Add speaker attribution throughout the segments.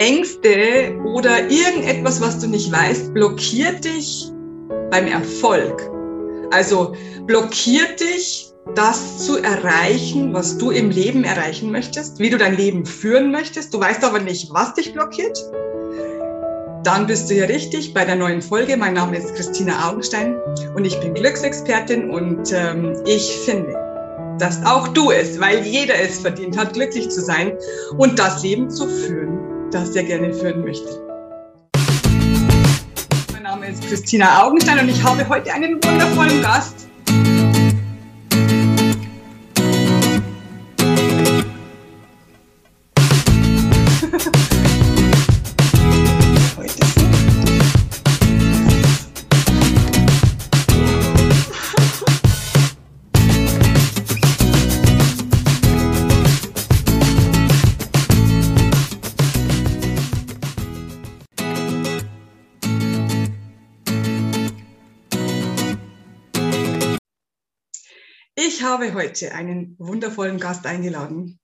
Speaker 1: Ängste oder irgendetwas, was du nicht weißt, blockiert dich beim Erfolg. Also blockiert dich, das zu erreichen, was du im Leben erreichen möchtest, wie du dein Leben führen möchtest. Du weißt aber nicht, was dich blockiert. Dann bist du hier richtig bei der neuen Folge. Mein Name ist Christina Augenstein und ich bin Glücksexpertin und ähm, ich finde, dass auch du es, weil jeder es verdient hat, glücklich zu sein und das Leben zu führen, das er gerne führen möchte. Mein Name ist Christina Augenstein und ich habe heute einen wundervollen Gast. Habe heute einen wundervollen Gast eingeladen.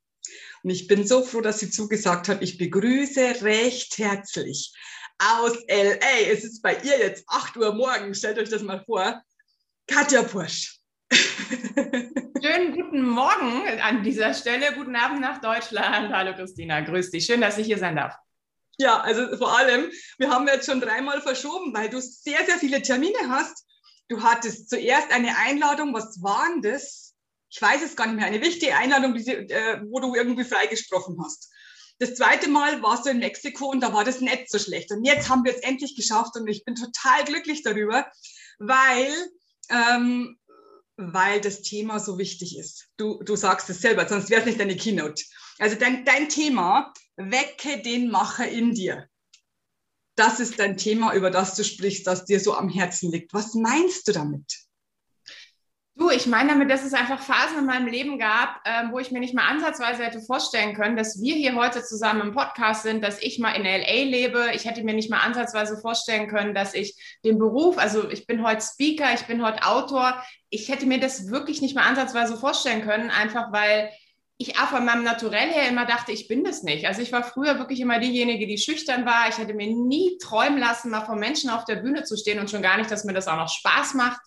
Speaker 1: Und ich bin so froh, dass sie zugesagt hat. Ich begrüße recht herzlich aus LA. Es ist bei ihr jetzt 8 Uhr morgens. Stellt euch das mal vor. Katja Porsch.
Speaker 2: Schönen guten Morgen an dieser Stelle. Guten Abend nach Deutschland. Hallo Christina, grüß dich. Schön, dass ich hier sein darf.
Speaker 1: Ja, also vor allem, wir haben jetzt schon dreimal verschoben, weil du sehr, sehr viele Termine hast Du hattest zuerst eine Einladung, was war denn das? Ich weiß es gar nicht mehr. Eine wichtige Einladung, die, äh, wo du irgendwie freigesprochen hast. Das zweite Mal warst du in Mexiko und da war das nicht so schlecht. Und jetzt haben wir es endlich geschafft und ich bin total glücklich darüber, weil, ähm, weil das Thema so wichtig ist. Du, du sagst es selber, sonst wäre es nicht deine Keynote. Also dein, dein Thema, wecke den Macher in dir das ist dein Thema, über das du sprichst, das dir so am Herzen liegt. Was meinst du damit?
Speaker 2: Du, ich meine damit, dass es einfach Phasen in meinem Leben gab, äh, wo ich mir nicht mal ansatzweise hätte vorstellen können, dass wir hier heute zusammen im Podcast sind, dass ich mal in LA lebe. Ich hätte mir nicht mal ansatzweise vorstellen können, dass ich den Beruf, also ich bin heute Speaker, ich bin heute Autor. Ich hätte mir das wirklich nicht mal ansatzweise vorstellen können, einfach weil ich auch von meinem Naturell her immer dachte, ich bin das nicht. Also ich war früher wirklich immer diejenige, die schüchtern war. Ich hätte mir nie träumen lassen, mal vor Menschen auf der Bühne zu stehen und schon gar nicht, dass mir das auch noch Spaß macht.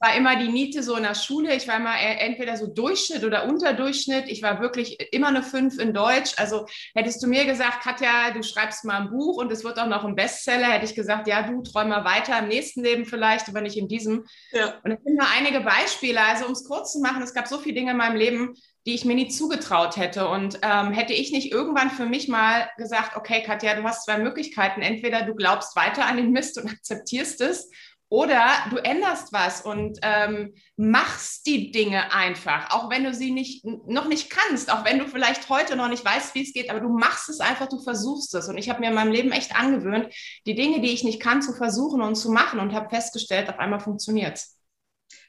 Speaker 2: War immer die Niete so in der Schule. Ich war immer entweder so Durchschnitt oder Unterdurchschnitt. Ich war wirklich immer eine Fünf in Deutsch. Also hättest du mir gesagt, Katja, du schreibst mal ein Buch und es wird auch noch ein Bestseller, hätte ich gesagt, ja, du träum mal weiter im nächsten Leben vielleicht, aber nicht in diesem. Ja. Und es sind nur einige Beispiele. Also um es kurz zu machen, es gab so viele Dinge in meinem Leben, die ich mir nie zugetraut hätte. Und ähm, hätte ich nicht irgendwann für mich mal gesagt, okay, Katja, du hast zwei Möglichkeiten. Entweder du glaubst weiter an den Mist und akzeptierst es, oder du änderst was und ähm, machst die Dinge einfach, auch wenn du sie nicht, noch nicht kannst, auch wenn du vielleicht heute noch nicht weißt, wie es geht, aber du machst es einfach, du versuchst es. Und ich habe mir in meinem Leben echt angewöhnt, die Dinge, die ich nicht kann, zu versuchen und zu machen und habe festgestellt, auf einmal funktioniert es.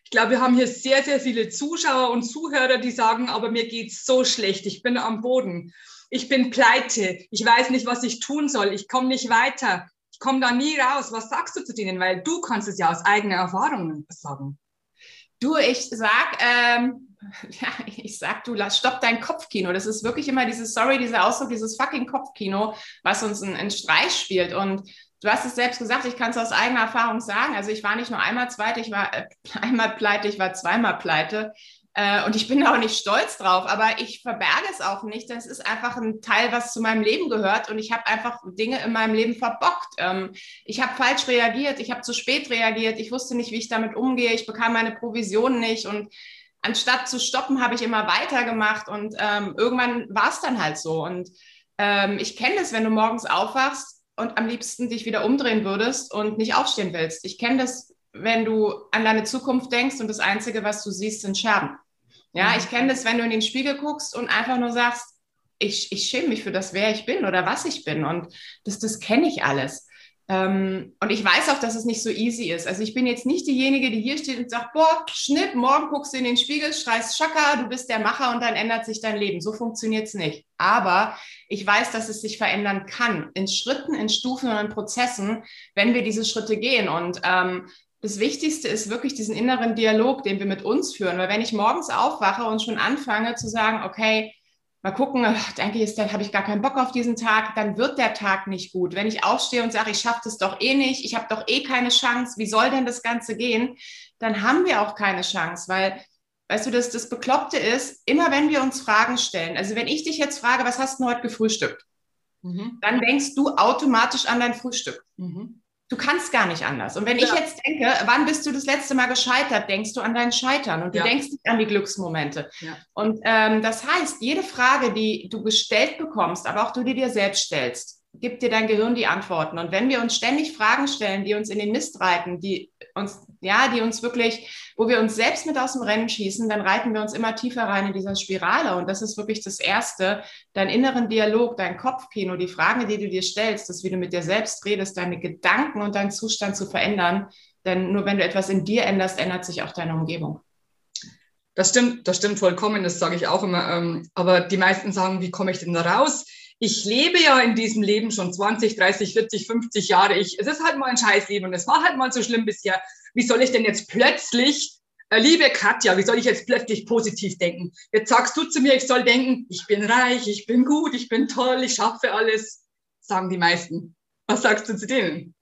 Speaker 1: Ich glaube, wir haben hier sehr, sehr viele Zuschauer und Zuhörer, die sagen, aber mir geht's so schlecht, ich bin am Boden, ich bin pleite, ich weiß nicht, was ich tun soll, ich komme nicht weiter, ich komme da nie raus. Was sagst du zu denen? Weil du kannst es ja aus eigener Erfahrung sagen.
Speaker 2: Du, ich sag, ähm, ja, ich sag, du lass, stopp dein Kopfkino. Das ist wirklich immer dieses, sorry, dieser Ausdruck, dieses fucking Kopfkino, was uns einen Streich spielt. Und Du hast es selbst gesagt, ich kann es aus eigener Erfahrung sagen. Also ich war nicht nur einmal zweite, ich war äh, einmal pleite, ich war zweimal pleite. Äh, und ich bin auch nicht stolz drauf, aber ich verberge es auch nicht. Das ist einfach ein Teil, was zu meinem Leben gehört. Und ich habe einfach Dinge in meinem Leben verbockt. Ähm, ich habe falsch reagiert, ich habe zu spät reagiert, ich wusste nicht, wie ich damit umgehe, ich bekam meine Provision nicht. Und anstatt zu stoppen, habe ich immer weitergemacht. Und ähm, irgendwann war es dann halt so. Und ähm, ich kenne es, wenn du morgens aufwachst und am liebsten dich wieder umdrehen würdest und nicht aufstehen willst. Ich kenne das, wenn du an deine Zukunft denkst und das Einzige, was du siehst, sind Scherben. Ja, ich kenne das, wenn du in den Spiegel guckst und einfach nur sagst, ich, ich schäme mich für das, wer ich bin oder was ich bin. Und das, das kenne ich alles. Ähm, und ich weiß auch, dass es nicht so easy ist. Also ich bin jetzt nicht diejenige, die hier steht und sagt, boah, Schnitt, morgen guckst du in den Spiegel, schreist Schaka, du bist der Macher und dann ändert sich dein Leben. So funktioniert es nicht. Aber ich weiß, dass es sich verändern kann. In Schritten, in Stufen und in Prozessen, wenn wir diese Schritte gehen. Und ähm, das Wichtigste ist wirklich diesen inneren Dialog, den wir mit uns führen. Weil wenn ich morgens aufwache und schon anfange zu sagen, okay, mal gucken, denke ich, habe ich gar keinen Bock auf diesen Tag, dann wird der Tag nicht gut. Wenn ich aufstehe und sage, ich schaffe das doch eh nicht, ich habe doch eh keine Chance, wie soll denn das Ganze gehen? Dann haben wir auch keine Chance, weil, weißt du, das, das Bekloppte ist, immer wenn wir uns Fragen stellen, also wenn ich dich jetzt frage, was hast du heute gefrühstückt? Mhm. Dann denkst du automatisch an dein Frühstück. Mhm. Du kannst gar nicht anders. Und wenn ja. ich jetzt denke, wann bist du das letzte Mal gescheitert, denkst du an dein Scheitern und du ja. denkst nicht an die Glücksmomente. Ja. Und ähm, das heißt, jede Frage, die du gestellt bekommst, aber auch du die dir selbst stellst, gibt dir dein Gehirn die Antworten. Und wenn wir uns ständig Fragen stellen, die uns in den Mist reiten, die uns, ja, die uns wirklich, wo wir uns selbst mit aus dem Rennen schießen, dann reiten wir uns immer tiefer rein in dieser Spirale. Und das ist wirklich das Erste, dein inneren Dialog, dein Kopfkino, die Fragen, die du dir stellst, das, wie du mit dir selbst redest, deine Gedanken und deinen Zustand zu verändern. Denn nur wenn du etwas in dir änderst, ändert sich auch deine Umgebung.
Speaker 1: Das stimmt, das stimmt vollkommen, das sage ich auch immer. Ähm, aber die meisten sagen, wie komme ich denn da raus? Ich lebe ja in diesem Leben schon 20, 30, 40, 50 Jahre. Ich, es ist halt mal ein Scheißleben und es war halt mal so schlimm bisher. Wie soll ich denn jetzt plötzlich, äh, liebe Katja, wie soll ich jetzt plötzlich positiv denken? Jetzt sagst du zu mir, ich soll denken, ich bin reich, ich bin gut, ich bin toll, ich schaffe alles, sagen die meisten. Was sagst du zu denen?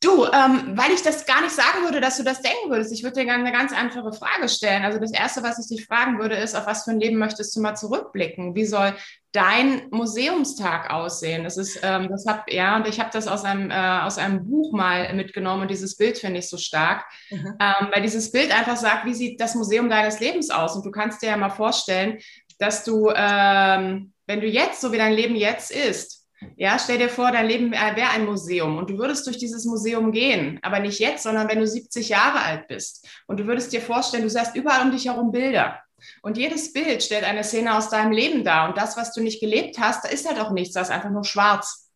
Speaker 2: Du, ähm, weil ich das gar nicht sagen würde, dass du das denken würdest. Ich würde dir eine ganz einfache Frage stellen. Also das Erste, was ich dich fragen würde, ist, auf was für ein Leben möchtest du mal zurückblicken? Wie soll dein Museumstag aussehen? Das ist, ähm, das hab, ja, und ich habe das aus einem, äh, aus einem Buch mal mitgenommen und dieses Bild finde ich so stark, mhm. ähm, weil dieses Bild einfach sagt, wie sieht das Museum deines Lebens aus? Und du kannst dir ja mal vorstellen, dass du, ähm, wenn du jetzt, so wie dein Leben jetzt ist, ja, stell dir vor, dein Leben wäre ein Museum und du würdest durch dieses Museum gehen, aber nicht jetzt, sondern wenn du 70 Jahre alt bist. Und du würdest dir vorstellen, du sahst überall um dich herum Bilder. Und jedes Bild stellt eine Szene aus deinem Leben dar. Und das, was du nicht gelebt hast, da ist halt auch nichts, das ist einfach nur schwarz.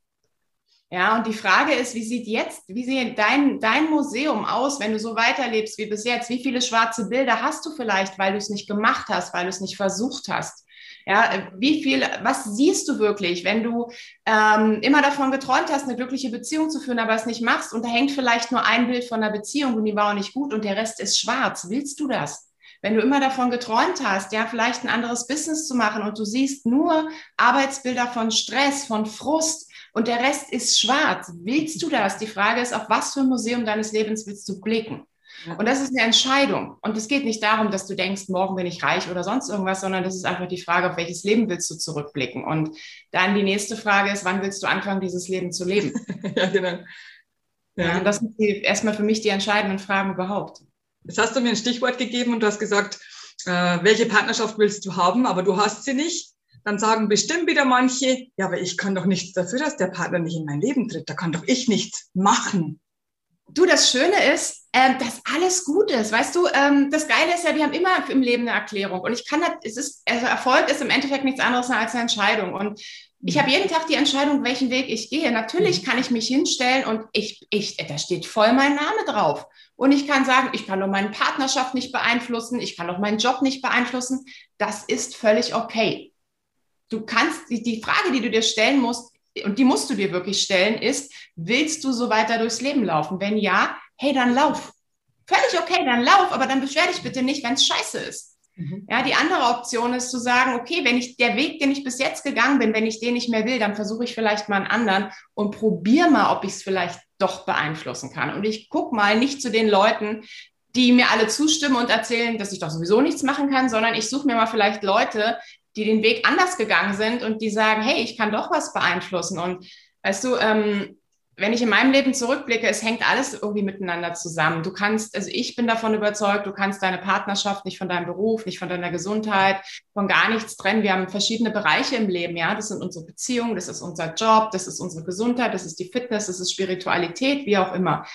Speaker 2: Ja, und die Frage ist, wie sieht jetzt, wie sieht dein, dein Museum aus, wenn du so weiterlebst wie bis jetzt? Wie viele schwarze Bilder hast du vielleicht, weil du es nicht gemacht hast, weil du es nicht versucht hast? Ja, wie viel, was siehst du wirklich, wenn du ähm, immer davon geträumt hast, eine glückliche Beziehung zu führen, aber es nicht machst und da hängt vielleicht nur ein Bild von einer Beziehung und die war auch nicht gut und der Rest ist schwarz. Willst du das? Wenn du immer davon geträumt hast, ja, vielleicht ein anderes Business zu machen und du siehst nur Arbeitsbilder von Stress, von Frust und der Rest ist schwarz, willst du das? Die Frage ist, auf was für ein Museum deines Lebens willst du blicken? Und das ist eine Entscheidung. Und es geht nicht darum, dass du denkst, morgen bin ich reich oder sonst irgendwas, sondern das ist einfach die Frage, auf welches Leben willst du zurückblicken? Und dann die nächste Frage ist, wann willst du anfangen, dieses Leben zu leben? ja, genau. Ja. und das sind die, erstmal für mich die entscheidenden Fragen überhaupt.
Speaker 1: Jetzt hast du mir ein Stichwort gegeben und du hast gesagt, äh, welche Partnerschaft willst du haben, aber du hast sie nicht. Dann sagen bestimmt wieder manche, ja, aber ich kann doch nichts dafür, dass der Partner nicht in mein Leben tritt. Da kann doch ich nichts machen.
Speaker 2: Du, das Schöne ist, ähm, dass alles gut ist. Weißt du, ähm, das Geile ist ja, wir haben immer im Leben eine Erklärung. Und ich kann das, es ist, also Erfolg ist im Endeffekt nichts anderes als eine Entscheidung. Und ich habe jeden Tag die Entscheidung, welchen Weg ich gehe. Natürlich mhm. kann ich mich hinstellen und ich, ich, da steht voll mein Name drauf. Und ich kann sagen, ich kann doch meine Partnerschaft nicht beeinflussen, ich kann doch meinen Job nicht beeinflussen. Das ist völlig okay. Du kannst, die, die Frage, die du dir stellen musst, und die musst du dir wirklich stellen, ist, willst du so weiter durchs Leben laufen? Wenn ja, hey, dann lauf. Völlig okay, dann lauf, aber dann beschwer dich bitte nicht, wenn es scheiße ist. Mhm. Ja, die andere Option ist zu sagen, okay, wenn ich der Weg, den ich bis jetzt gegangen bin, wenn ich den nicht mehr will, dann versuche ich vielleicht mal einen anderen und probiere mal, ob ich es vielleicht doch beeinflussen kann. Und ich gucke mal nicht zu den Leuten, die mir alle zustimmen und erzählen, dass ich doch sowieso nichts machen kann, sondern ich suche mir mal vielleicht Leute, die den Weg anders gegangen sind und die sagen, hey, ich kann doch was beeinflussen. Und weißt du, ähm, wenn ich in meinem Leben zurückblicke, es hängt alles irgendwie miteinander zusammen. Du kannst, also ich bin davon überzeugt, du kannst deine Partnerschaft nicht von deinem Beruf, nicht von deiner Gesundheit, von gar nichts trennen. Wir haben verschiedene Bereiche im Leben, ja. Das sind unsere Beziehungen, das ist unser Job, das ist unsere Gesundheit, das ist die Fitness, das ist Spiritualität, wie auch immer.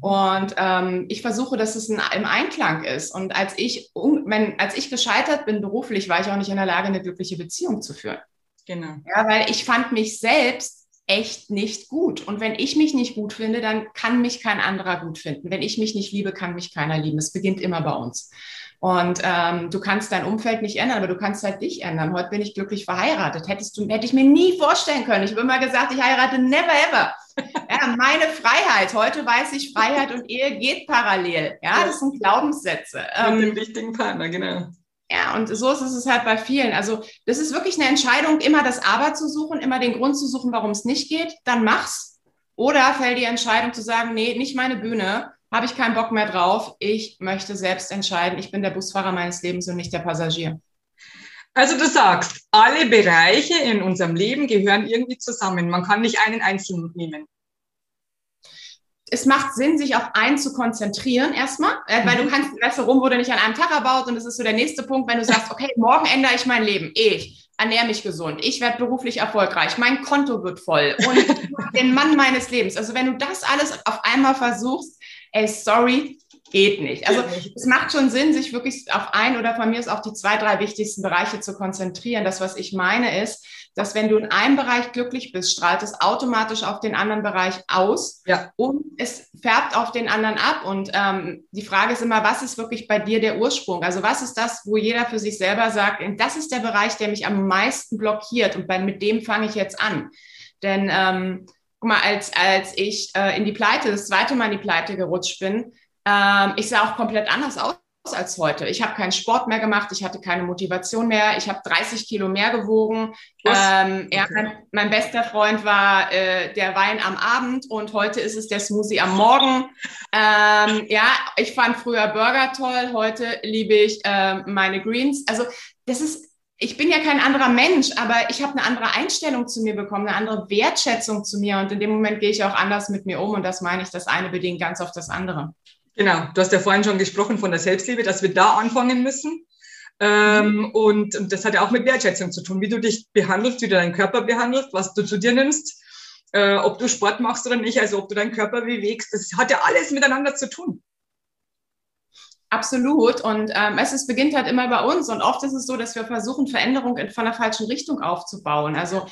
Speaker 2: Und ähm, ich versuche, dass es ein, im Einklang ist. Und als ich, wenn, als ich gescheitert bin beruflich, war ich auch nicht in der Lage, eine glückliche Beziehung zu führen. Genau. Ja, weil ich fand mich selbst echt nicht gut. Und wenn ich mich nicht gut finde, dann kann mich kein anderer gut finden. Wenn ich mich nicht liebe, kann mich keiner lieben. Es beginnt immer bei uns. Und ähm, du kannst dein Umfeld nicht ändern, aber du kannst halt dich ändern. Heute bin ich glücklich verheiratet. Hättest du, hätte ich mir nie vorstellen können. Ich habe immer gesagt, ich heirate never ever. Ja, meine Freiheit. Heute weiß ich, Freiheit und Ehe geht parallel. Ja, das sind Glaubenssätze.
Speaker 1: Mit dem ähm, richtigen Partner, genau.
Speaker 2: Ja, und so ist es halt bei vielen. Also das ist wirklich eine Entscheidung, immer das Aber zu suchen, immer den Grund zu suchen, warum es nicht geht, dann mach's. Oder fällt die Entscheidung zu sagen, nee, nicht meine Bühne, habe ich keinen Bock mehr drauf, ich möchte selbst entscheiden, ich bin der Busfahrer meines Lebens und nicht der Passagier.
Speaker 1: Also du sagst, alle Bereiche in unserem Leben gehören irgendwie zusammen. Man kann nicht einen einzeln nehmen
Speaker 2: es macht Sinn, sich auf einen zu konzentrieren erstmal, äh, weil du mhm. kannst, weißt du, rum wurde nicht an einem Tag erbaut und das ist so der nächste Punkt, wenn du sagst, okay, morgen ändere ich mein Leben, ich ernähre mich gesund, ich werde beruflich erfolgreich, mein Konto wird voll und den Mann meines Lebens. Also wenn du das alles auf einmal versuchst, ey, sorry, geht nicht. Also es macht schon Sinn, sich wirklich auf ein oder von mir ist auch die zwei, drei wichtigsten Bereiche zu konzentrieren. Das, was ich meine, ist, dass wenn du in einem Bereich glücklich bist, strahlt es automatisch auf den anderen Bereich aus ja. und es färbt auf den anderen ab. Und ähm, die Frage ist immer, was ist wirklich bei dir der Ursprung? Also was ist das, wo jeder für sich selber sagt, das ist der Bereich, der mich am meisten blockiert und bei, mit dem fange ich jetzt an. Denn ähm, guck mal, als, als ich äh, in die Pleite, das zweite Mal in die Pleite gerutscht bin, ähm, ich sah auch komplett anders aus als heute. Ich habe keinen Sport mehr gemacht, ich hatte keine Motivation mehr, ich habe 30 Kilo mehr gewogen. Ähm, okay. mein, mein, bester Freund war äh, der Wein am Abend und heute ist es der Smoothie am Morgen. Ähm, ja, ich fand früher Burger toll, heute liebe ich äh, meine Greens. Also das ist, ich bin ja kein anderer Mensch, aber ich habe eine andere Einstellung zu mir bekommen, eine andere Wertschätzung zu mir und in dem Moment gehe ich auch anders mit mir um und das meine ich, das eine bedingt ganz auf das andere.
Speaker 1: Genau, du hast ja vorhin schon gesprochen von der Selbstliebe, dass wir da anfangen müssen. Ähm, mhm. und, und, das hat ja auch mit Wertschätzung zu tun, wie du dich behandelst, wie du deinen Körper behandelst, was du zu dir nimmst, äh, ob du Sport machst oder nicht, also ob du deinen Körper bewegst. Das hat ja alles miteinander zu tun.
Speaker 2: Absolut. Und ähm, es ist, beginnt halt immer bei uns. Und oft ist es so, dass wir versuchen, Veränderung in, von der falschen Richtung aufzubauen. Also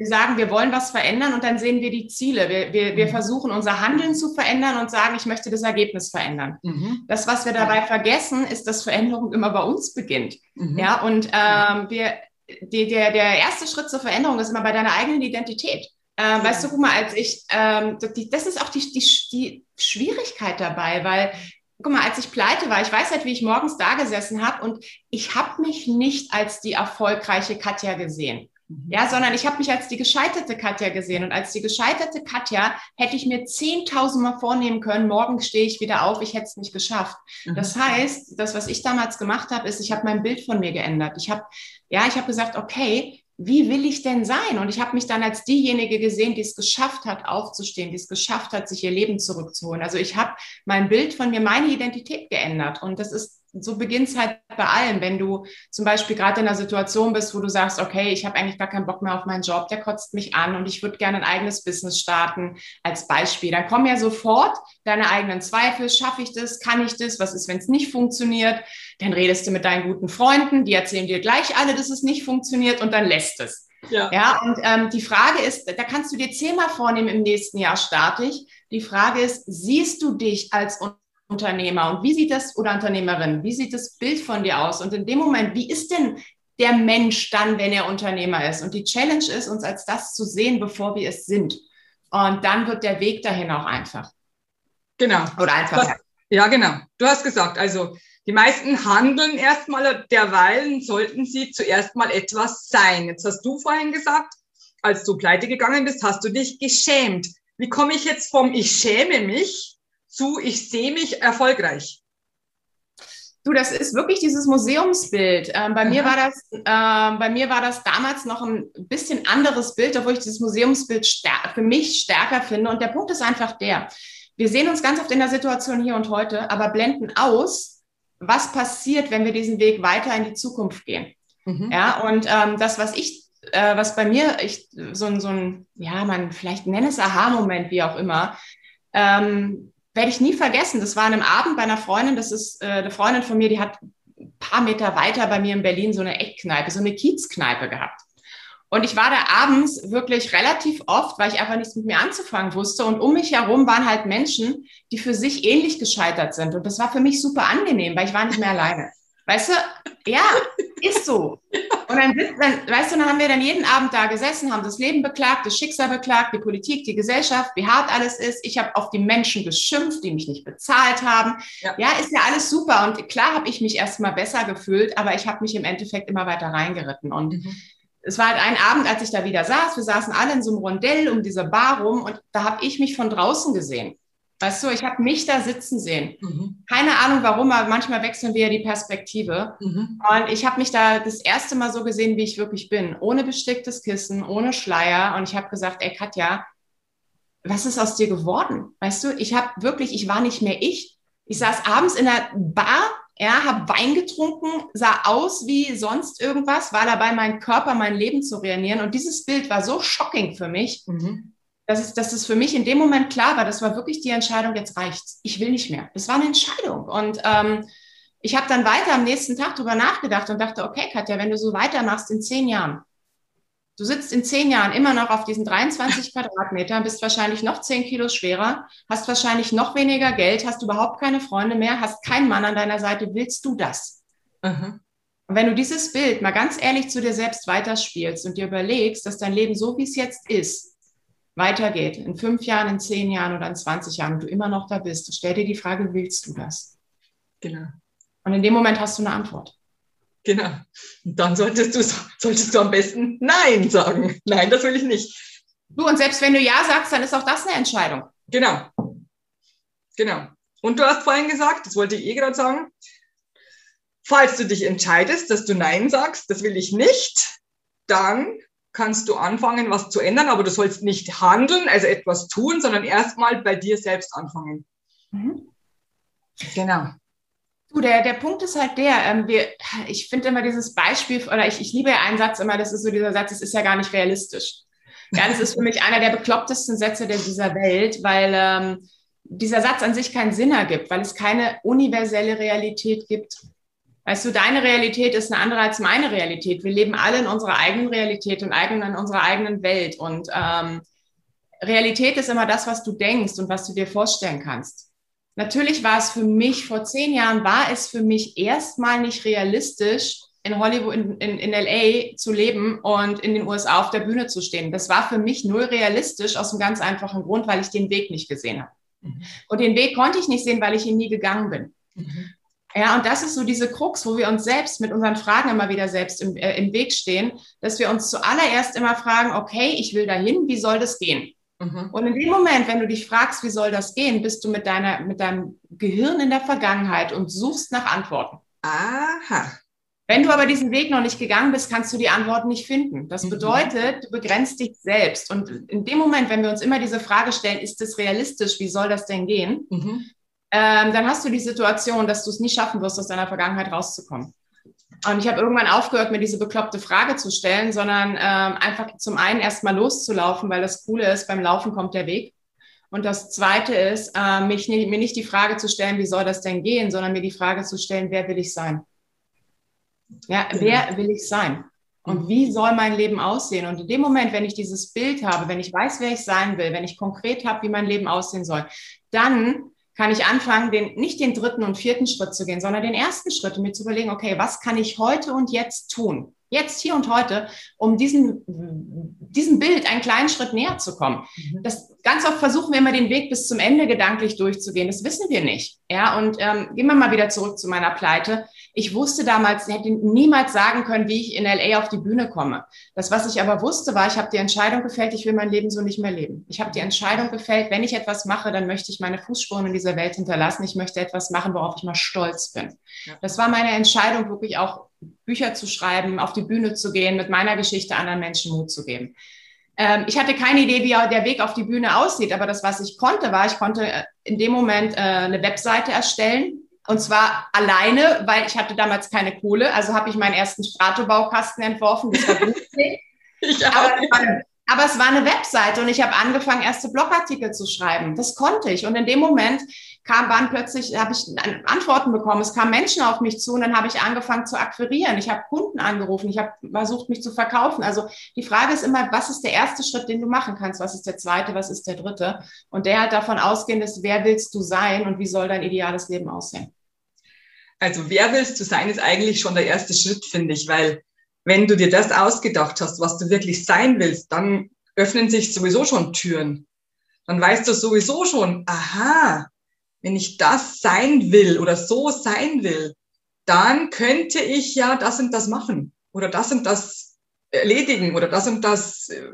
Speaker 2: wir sagen, wir wollen was verändern und dann sehen wir die Ziele. Wir, wir, wir mhm. versuchen unser Handeln zu verändern und sagen, ich möchte das Ergebnis verändern. Mhm. Das, was wir dabei vergessen, ist, dass Veränderung immer bei uns beginnt. Mhm. Ja, und ähm, wir, die, der, der erste Schritt zur Veränderung ist immer bei deiner eigenen Identität. Ähm, ja. Weißt du, guck mal, als ich, ähm, das ist auch die, die, die Schwierigkeit dabei, weil guck mal, als ich pleite war, ich weiß halt, wie ich morgens da gesessen habe und ich habe mich nicht als die erfolgreiche Katja gesehen. Mhm. Ja, sondern ich habe mich als die gescheiterte Katja gesehen. Und als die gescheiterte Katja hätte ich mir 10.000 Mal vornehmen können, morgen stehe ich wieder auf, ich hätte es nicht geschafft. Mhm. Das heißt, das, was ich damals gemacht habe, ist, ich habe mein Bild von mir geändert. Ich habe, ja, ich habe gesagt, okay, wie will ich denn sein? Und ich habe mich dann als diejenige gesehen, die es geschafft hat, aufzustehen, die es geschafft hat, sich ihr Leben zurückzuholen. Also ich habe mein Bild von mir, meine Identität geändert. Und das ist so beginnt es halt bei allem. Wenn du zum Beispiel gerade in einer Situation bist, wo du sagst, okay, ich habe eigentlich gar keinen Bock mehr auf meinen Job, der kotzt mich an und ich würde gerne ein eigenes Business starten, als Beispiel, dann kommen ja sofort deine eigenen Zweifel. Schaffe ich das? Kann ich das? Was ist, wenn es nicht funktioniert? Dann redest du mit deinen guten Freunden, die erzählen dir gleich alle, dass es nicht funktioniert und dann lässt es. Ja, ja und ähm, die Frage ist, da kannst du dir zehnmal vornehmen, im nächsten Jahr starte ich. Die Frage ist, siehst du dich als Unternehmer und wie sieht das oder Unternehmerin, wie sieht das Bild von dir aus? Und in dem Moment, wie ist denn der Mensch dann, wenn er Unternehmer ist? Und die Challenge ist, uns als das zu sehen, bevor wir es sind. Und dann wird der Weg dahin auch einfach.
Speaker 1: Genau. Oder einfach. Das, ja, genau. Du hast gesagt, also die meisten handeln erstmal, derweil sollten sie zuerst mal etwas sein. Jetzt hast du vorhin gesagt, als du pleite gegangen bist, hast du dich geschämt. Wie komme ich jetzt vom Ich schäme mich zu Ich sehe mich erfolgreich?
Speaker 2: Du, das ist wirklich dieses Museumsbild. Ähm, bei, mir war das, äh, bei mir war das damals noch ein bisschen anderes Bild, obwohl ich dieses Museumsbild für mich stärker finde. Und der Punkt ist einfach der, wir sehen uns ganz oft in der Situation hier und heute, aber blenden aus, was passiert, wenn wir diesen Weg weiter in die Zukunft gehen. Mhm. Ja, und ähm, das, was ich, äh, was bei mir, ich, so, so ein, ja, man vielleicht nenne es Aha-Moment, wie auch immer, ähm, werde ich nie vergessen. Das war an einem Abend bei einer Freundin, das ist äh, eine Freundin von mir, die hat ein paar Meter weiter bei mir in Berlin so eine Eckkneipe, so eine Kiezkneipe gehabt. Und ich war da abends wirklich relativ oft, weil ich einfach nichts mit mir anzufangen wusste. Und um mich herum waren halt Menschen, die für sich ähnlich gescheitert sind. Und das war für mich super angenehm, weil ich war nicht mehr alleine. Weißt du, ja, ist so. Und dann, dann, weißt du, dann haben wir dann jeden Abend da gesessen, haben das Leben beklagt, das Schicksal beklagt, die Politik, die Gesellschaft, wie hart alles ist. Ich habe auf die Menschen geschimpft, die mich nicht bezahlt haben. Ja, ja ist ja alles super. Und klar habe ich mich erstmal besser gefühlt, aber ich habe mich im Endeffekt immer weiter reingeritten. Und mhm. es war halt ein Abend, als ich da wieder saß. Wir saßen alle in so einem Rondell um diese Bar rum und da habe ich mich von draußen gesehen. Weißt du, ich habe mich da sitzen sehen. Mhm. Keine Ahnung warum, aber manchmal wechseln wir ja die Perspektive. Mhm. Und ich habe mich da das erste Mal so gesehen, wie ich wirklich bin. Ohne besticktes Kissen, ohne Schleier. Und ich habe gesagt, ey Katja, was ist aus dir geworden? Weißt du, ich habe wirklich, ich war nicht mehr ich. Ich saß abends in der Bar, ja, habe Wein getrunken, sah aus wie sonst irgendwas, war dabei, meinen Körper, mein Leben zu reanieren. Und dieses Bild war so shocking für mich. Mhm dass es, dass es für mich in dem Moment klar war, das war wirklich die Entscheidung, jetzt reicht's. Ich will nicht mehr. Das war eine Entscheidung. Und ähm, ich habe dann weiter am nächsten Tag drüber nachgedacht und dachte, okay, Katja, wenn du so weitermachst in zehn Jahren, du sitzt in zehn Jahren immer noch auf diesen 23 Quadratmetern, bist wahrscheinlich noch zehn Kilo schwerer, hast wahrscheinlich noch weniger Geld, hast überhaupt keine Freunde mehr, hast keinen Mann an deiner Seite, willst du das? Mhm. Und wenn du dieses Bild mal ganz ehrlich zu dir selbst weiterspielst und dir überlegst, dass dein Leben so, wie es jetzt ist, weitergeht, in fünf Jahren, in zehn Jahren oder in 20 Jahren und du immer noch da bist, stell dir die Frage, willst du das? Genau. Und in dem Moment hast du eine Antwort.
Speaker 1: Genau. Und dann solltest du, solltest du am besten Nein sagen. Nein, das will ich nicht.
Speaker 2: Du, und selbst wenn du Ja sagst, dann ist auch das eine Entscheidung.
Speaker 1: Genau. Genau. Und du hast vorhin gesagt, das wollte ich eh gerade sagen, falls du dich entscheidest, dass du Nein sagst, das will ich nicht, dann kannst du anfangen, was zu ändern, aber du sollst nicht handeln, also etwas tun, sondern erstmal bei dir selbst anfangen. Mhm.
Speaker 2: Genau. Du, der, der Punkt ist halt der, ähm, wir, ich finde immer dieses Beispiel, oder ich, ich liebe ja einen Satz immer, das ist so dieser Satz, es ist ja gar nicht realistisch. Ja, das ist für mich einer der beklopptesten Sätze dieser Welt, weil ähm, dieser Satz an sich keinen Sinn ergibt, weil es keine universelle Realität gibt. Weißt du, deine Realität ist eine andere als meine Realität. Wir leben alle in unserer eigenen Realität und in unserer eigenen Welt. Und ähm, Realität ist immer das, was du denkst und was du dir vorstellen kannst. Natürlich war es für mich, vor zehn Jahren war es für mich erstmal nicht realistisch, in Hollywood, in, in, in LA zu leben und in den USA auf der Bühne zu stehen. Das war für mich null realistisch aus einem ganz einfachen Grund, weil ich den Weg nicht gesehen habe. Mhm. Und den Weg konnte ich nicht sehen, weil ich ihn nie gegangen bin. Mhm. Ja, und das ist so diese Krux, wo wir uns selbst mit unseren Fragen immer wieder selbst im, äh, im Weg stehen, dass wir uns zuallererst immer fragen, okay, ich will dahin, wie soll das gehen? Mhm. Und in dem Moment, wenn du dich fragst, wie soll das gehen, bist du mit, deiner, mit deinem Gehirn in der Vergangenheit und suchst nach Antworten. Aha. Wenn du aber diesen Weg noch nicht gegangen bist, kannst du die Antworten nicht finden. Das mhm. bedeutet, du begrenzt dich selbst. Und in dem Moment, wenn wir uns immer diese Frage stellen, ist das realistisch, wie soll das denn gehen, mhm ähm, dann hast du die Situation, dass du es nicht schaffen wirst, aus deiner Vergangenheit rauszukommen. Und ich habe irgendwann aufgehört, mir diese bekloppte Frage zu stellen, sondern ähm, einfach zum einen erstmal loszulaufen, weil das Coole ist, beim Laufen kommt der Weg. Und das Zweite ist, äh, mich, mir nicht die Frage zu stellen, wie soll das denn gehen, sondern mir die Frage zu stellen, wer will ich sein? Ja, wer will ich sein? Und wie soll mein Leben aussehen? Und in dem Moment, wenn ich dieses Bild habe, wenn ich weiß, wer ich sein will, wenn ich konkret habe, wie mein Leben aussehen soll, dann kann ich anfangen, den, nicht den dritten und vierten Schritt zu gehen, sondern den ersten Schritt und mir zu überlegen, okay, was kann ich heute und jetzt tun? Jetzt, hier und heute, um diesem, diesem Bild einen kleinen Schritt näher zu kommen. Mhm. Das, ganz oft versuchen wir immer den Weg bis zum Ende gedanklich durchzugehen. Das wissen wir nicht. Ja, und ähm, gehen wir mal wieder zurück zu meiner Pleite. Ich wusste damals, ich hätte niemals sagen können, wie ich in LA auf die Bühne komme. Das, was ich aber wusste, war, ich habe die Entscheidung gefällt, ich will mein Leben so nicht mehr leben. Ich habe die Entscheidung gefällt, wenn ich etwas mache, dann möchte ich meine Fußspuren in dieser Welt hinterlassen. Ich möchte etwas machen, worauf ich mal stolz bin. Das war meine Entscheidung, wirklich auch Bücher zu schreiben, auf die Bühne zu gehen, mit meiner Geschichte anderen Menschen Mut zu geben ähm, ich hatte keine Idee, wie der Weg auf die Bühne aussieht, aber das, was ich konnte, war, ich konnte äh, in dem Moment äh, eine Webseite erstellen, und zwar alleine, weil ich hatte damals keine Kohle. Also habe ich meinen ersten Strato-Baukasten entworfen. Das war günstig. aber, aber, es war eine Webseite und ich habe angefangen, erste Blogartikel zu schreiben. Das konnte ich. Und in dem Moment kam, waren plötzlich, habe ich Antworten bekommen. Es kamen Menschen auf mich zu und dann habe ich angefangen zu akquirieren. Ich habe Kunden angerufen. Ich habe versucht, mich zu verkaufen. Also die Frage ist immer, was ist der erste Schritt, den du machen kannst? Was ist der zweite? Was ist der dritte? Und der hat davon ausgehend ist, wer willst du sein und wie soll dein ideales Leben aussehen?
Speaker 1: Also wer willst du sein, ist eigentlich schon der erste Schritt, finde ich, weil wenn du dir das ausgedacht hast, was du wirklich sein willst, dann öffnen sich sowieso schon Türen. Dann weißt du sowieso schon, aha, wenn ich das sein will oder so sein will, dann könnte ich ja das und das machen oder das und das erledigen oder das und das äh,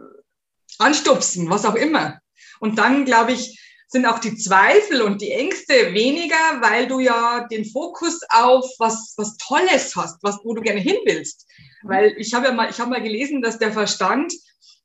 Speaker 1: anstupsen, was auch immer. Und dann, glaube ich, sind auch die Zweifel und die Ängste weniger, weil du ja den Fokus auf was, was Tolles hast, was, wo du gerne hin willst. Weil ich habe ja mal, ich habe mal gelesen, dass der Verstand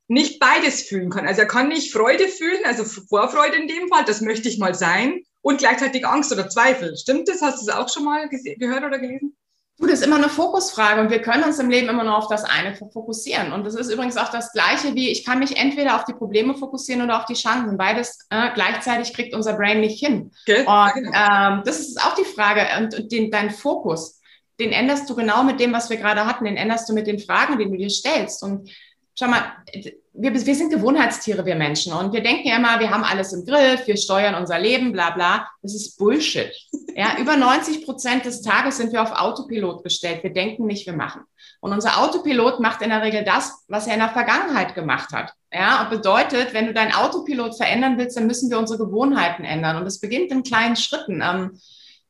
Speaker 1: nicht beides fühlen kann. Also er kann nicht Freude fühlen, also Vorfreude in dem Fall, das möchte ich mal sein, und gleichzeitig Angst oder Zweifel. Stimmt das? Hast du das auch schon mal gehört oder gelesen?
Speaker 2: Du, das ist immer eine Fokusfrage und wir können uns im Leben immer nur auf das eine fokussieren. Und das ist übrigens auch das Gleiche wie, ich kann mich entweder auf die Probleme fokussieren oder auf die Chancen. Beides äh, gleichzeitig kriegt unser Brain nicht hin. Okay. Und genau. ähm, das ist auch die Frage. Und, und den, dein Fokus, den änderst du genau mit dem, was wir gerade hatten, den änderst du mit den Fragen, die du dir stellst. Und schau mal, wir, wir sind Gewohnheitstiere, wir Menschen. Und wir denken ja immer, wir haben alles im Griff, wir steuern unser Leben, bla bla. Das ist Bullshit. Ja, über 90 Prozent des Tages sind wir auf Autopilot gestellt. Wir denken nicht, wir machen. Und unser Autopilot macht in der Regel das, was er in der Vergangenheit gemacht hat. Ja, und bedeutet, wenn du deinen Autopilot verändern willst, dann müssen wir unsere Gewohnheiten ändern. Und es beginnt in kleinen Schritten. Ähm,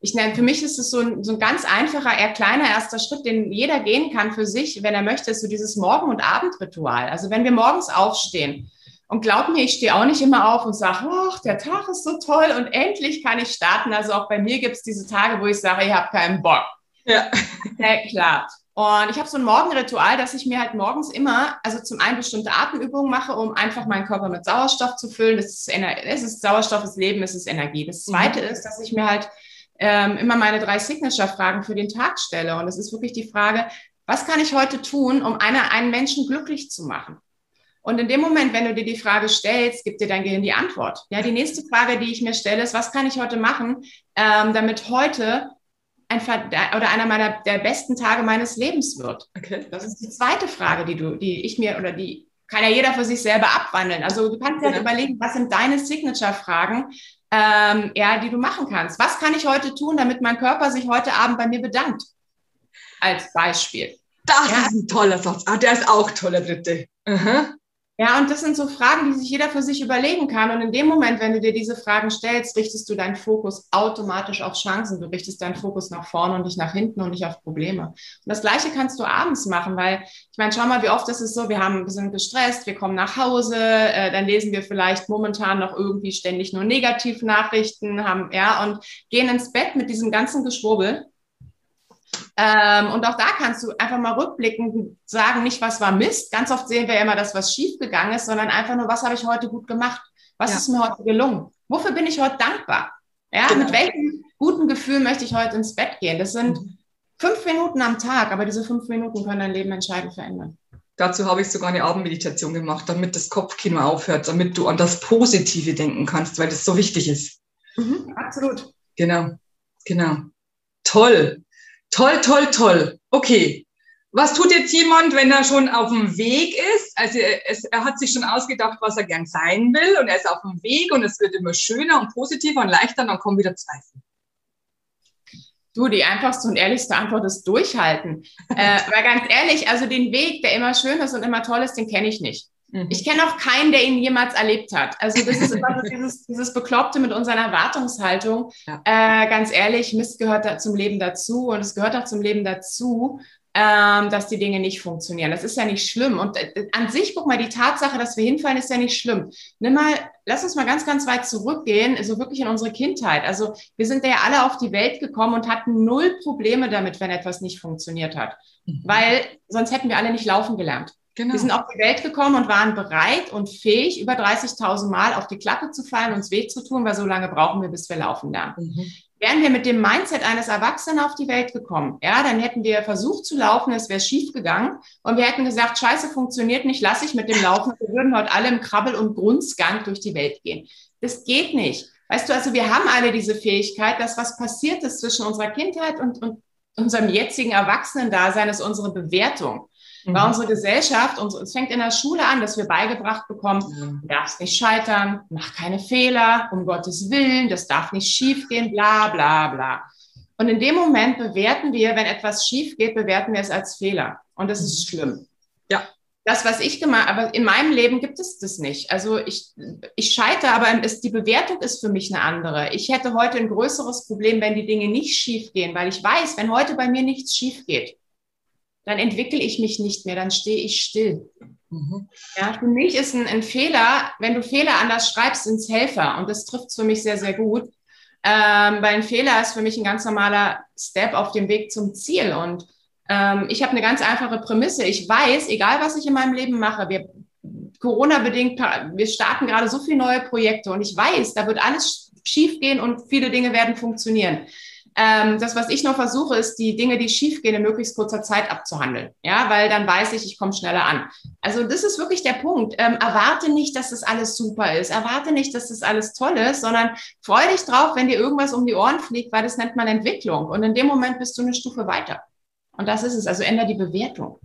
Speaker 2: ich nenne, für mich ist es so ein, so ein ganz einfacher, eher kleiner erster Schritt, den jeder gehen kann für sich, wenn er möchte, ist so dieses Morgen- und Abendritual. Also wenn wir morgens aufstehen und glaub mir, ich stehe auch nicht immer auf und sage, ach, der Tag ist so toll und endlich kann ich starten. Also auch bei mir gibt es diese Tage, wo ich sage, ich habe keinen Bock. Ja. ja klar. Und ich habe so ein Morgenritual, dass ich mir halt morgens immer, also zum einen bestimmte Atemübungen mache, um einfach meinen Körper mit Sauerstoff zu füllen. Das ist, das ist Sauerstoff, ist Leben, das ist Energie. Das zweite mhm. ist, dass ich mir halt ähm, immer meine drei Signature-Fragen für den Tag stelle. Und es ist wirklich die Frage, was kann ich heute tun, um eine, einen Menschen glücklich zu machen? Und in dem Moment, wenn du dir die Frage stellst, gibt dir dein Gehirn die Antwort. Ja, die nächste Frage, die ich mir stelle, ist, was kann ich heute machen, ähm, damit heute ein oder einer meiner der besten Tage meines Lebens wird? Okay. Das ist die zweite Frage, die du, die ich mir oder die kann ja jeder für sich selber abwandeln. Also du kannst dir halt ja. überlegen, was sind deine Signature-Fragen, ähm, ja, die du machen kannst. Was kann ich heute tun, damit mein Körper sich heute Abend bei mir bedankt? Als Beispiel.
Speaker 1: Das ja. ist ein toller Satz. Ah, der ist auch toller, dritte.
Speaker 2: Uh Ja, und das sind so Fragen, die sich jeder für sich überlegen kann. Und in dem Moment, wenn du dir diese Fragen stellst, richtest du deinen Fokus automatisch auf Chancen. Du richtest deinen Fokus nach vorne und nicht nach hinten und nicht auf Probleme. Und das Gleiche kannst du abends machen, weil ich meine, schau mal, wie oft ist es so, wir haben, wir sind gestresst, wir kommen nach Hause, äh, dann lesen wir vielleicht momentan noch irgendwie ständig nur Negativnachrichten, haben, ja, und gehen ins Bett mit diesem ganzen Geschwurbel. Ähm, und auch da kannst du einfach mal rückblickend sagen, nicht was war Mist. Ganz oft sehen wir ja immer das, was schiefgegangen ist, sondern einfach nur, was habe ich heute gut gemacht? Was ja. ist mir heute gelungen? Wofür bin ich heute dankbar? Ja, genau. mit welchem guten Gefühl möchte ich heute ins Bett gehen? Das sind mhm. fünf Minuten am Tag, aber diese fünf Minuten können dein Leben entscheidend verändern.
Speaker 1: Dazu habe ich sogar eine Abendmeditation gemacht, damit das Kopfkino aufhört, damit du an das Positive denken kannst, weil das so wichtig ist.
Speaker 2: Mhm, absolut.
Speaker 1: Genau, genau. Toll. Toll, toll, toll. Okay. Was tut jetzt jemand, wenn er schon auf dem Weg ist? Also er, es, er hat sich schon ausgedacht, was er gern sein will und er ist auf dem Weg und es wird immer schöner und positiver und leichter und dann kommen wieder Zweifel.
Speaker 2: Du, die einfachste und ehrlichste Antwort ist durchhalten. äh, weil ganz ehrlich, also den Weg, der immer schön ist und immer toll ist, den kenne ich nicht. Mhm. Ich kenne auch keinen, der ihn jemals erlebt hat. Also das ist immer so dieses, dieses Bekloppte mit unserer Erwartungshaltung. Ja. Äh, ganz ehrlich, Mist gehört da zum Leben dazu und es gehört auch zum Leben dazu, ähm, dass die Dinge nicht funktionieren. Das ist ja nicht schlimm. Und äh, an sich, guck mal, die Tatsache, dass wir hinfallen, ist ja nicht schlimm. Nimm mal, lass uns mal ganz, ganz weit zurückgehen, so also wirklich in unsere Kindheit. Also wir sind ja alle auf die Welt gekommen und hatten null Probleme damit, wenn etwas nicht funktioniert hat. Mhm. Weil sonst hätten wir alle nicht laufen gelernt. Genau. Wir sind auf die Welt gekommen und waren bereit und fähig, über 30.000 Mal auf die Klappe zu fallen, uns weh zu tun, weil so lange brauchen wir, bis wir laufen lernen. Mhm. Wären wir mit dem Mindset eines Erwachsenen auf die Welt gekommen, ja, dann hätten wir versucht zu laufen, es wäre schief gegangen und wir hätten gesagt, Scheiße, funktioniert nicht, lass ich mit dem Laufen. Wir würden heute alle im Krabbel- und Grunzgang durch die Welt gehen. Das geht nicht. Weißt du, also wir haben alle diese Fähigkeit, dass was passiert ist zwischen unserer Kindheit und, und unserem jetzigen Erwachsenen-Dasein, ist unsere Bewertung. Mhm. Weil unsere Gesellschaft, uns, es fängt in der Schule an, dass wir beigebracht bekommen, mhm. du darfst nicht scheitern, mach keine Fehler, um Gottes Willen, das darf nicht schiefgehen, bla bla bla. Und in dem Moment bewerten wir, wenn etwas schief geht, bewerten wir es als Fehler. Und das ist schlimm.
Speaker 1: Ja.
Speaker 2: Das, was ich gemacht aber in meinem Leben gibt es das nicht. Also ich, ich scheitere, aber es, die Bewertung ist für mich eine andere. Ich hätte heute ein größeres Problem, wenn die Dinge nicht schief gehen, weil ich weiß, wenn heute bei mir nichts schief geht, dann entwickle ich mich nicht mehr, dann stehe ich still. Mhm. Ja, für mich ist ein, ein, Fehler, wenn du Fehler anders schreibst, sind es Helfer. Und das trifft für mich sehr, sehr gut. Ähm, weil ein Fehler ist für mich ein ganz normaler Step auf dem Weg zum Ziel. Und ähm, ich habe eine ganz einfache Prämisse. Ich weiß, egal was ich in meinem Leben mache, wir Corona-bedingt, wir starten gerade so viele neue Projekte und ich weiß, da wird alles schiefgehen und viele Dinge werden funktionieren. Ähm, das, was ich noch versuche, ist, die Dinge, die schiefgehen, in möglichst kurzer Zeit abzuhandeln. Ja, weil dann weiß ich, ich komme schneller an. Also das ist wirklich der Punkt. Ähm, erwarte nicht, dass das alles super ist. Erwarte nicht, dass das alles toll ist, sondern freu dich drauf, wenn dir irgendwas um die Ohren fliegt, weil das nennt man Entwicklung. Und in dem Moment bist du eine Stufe weiter. Und das ist es. Also ändere die Bewertung.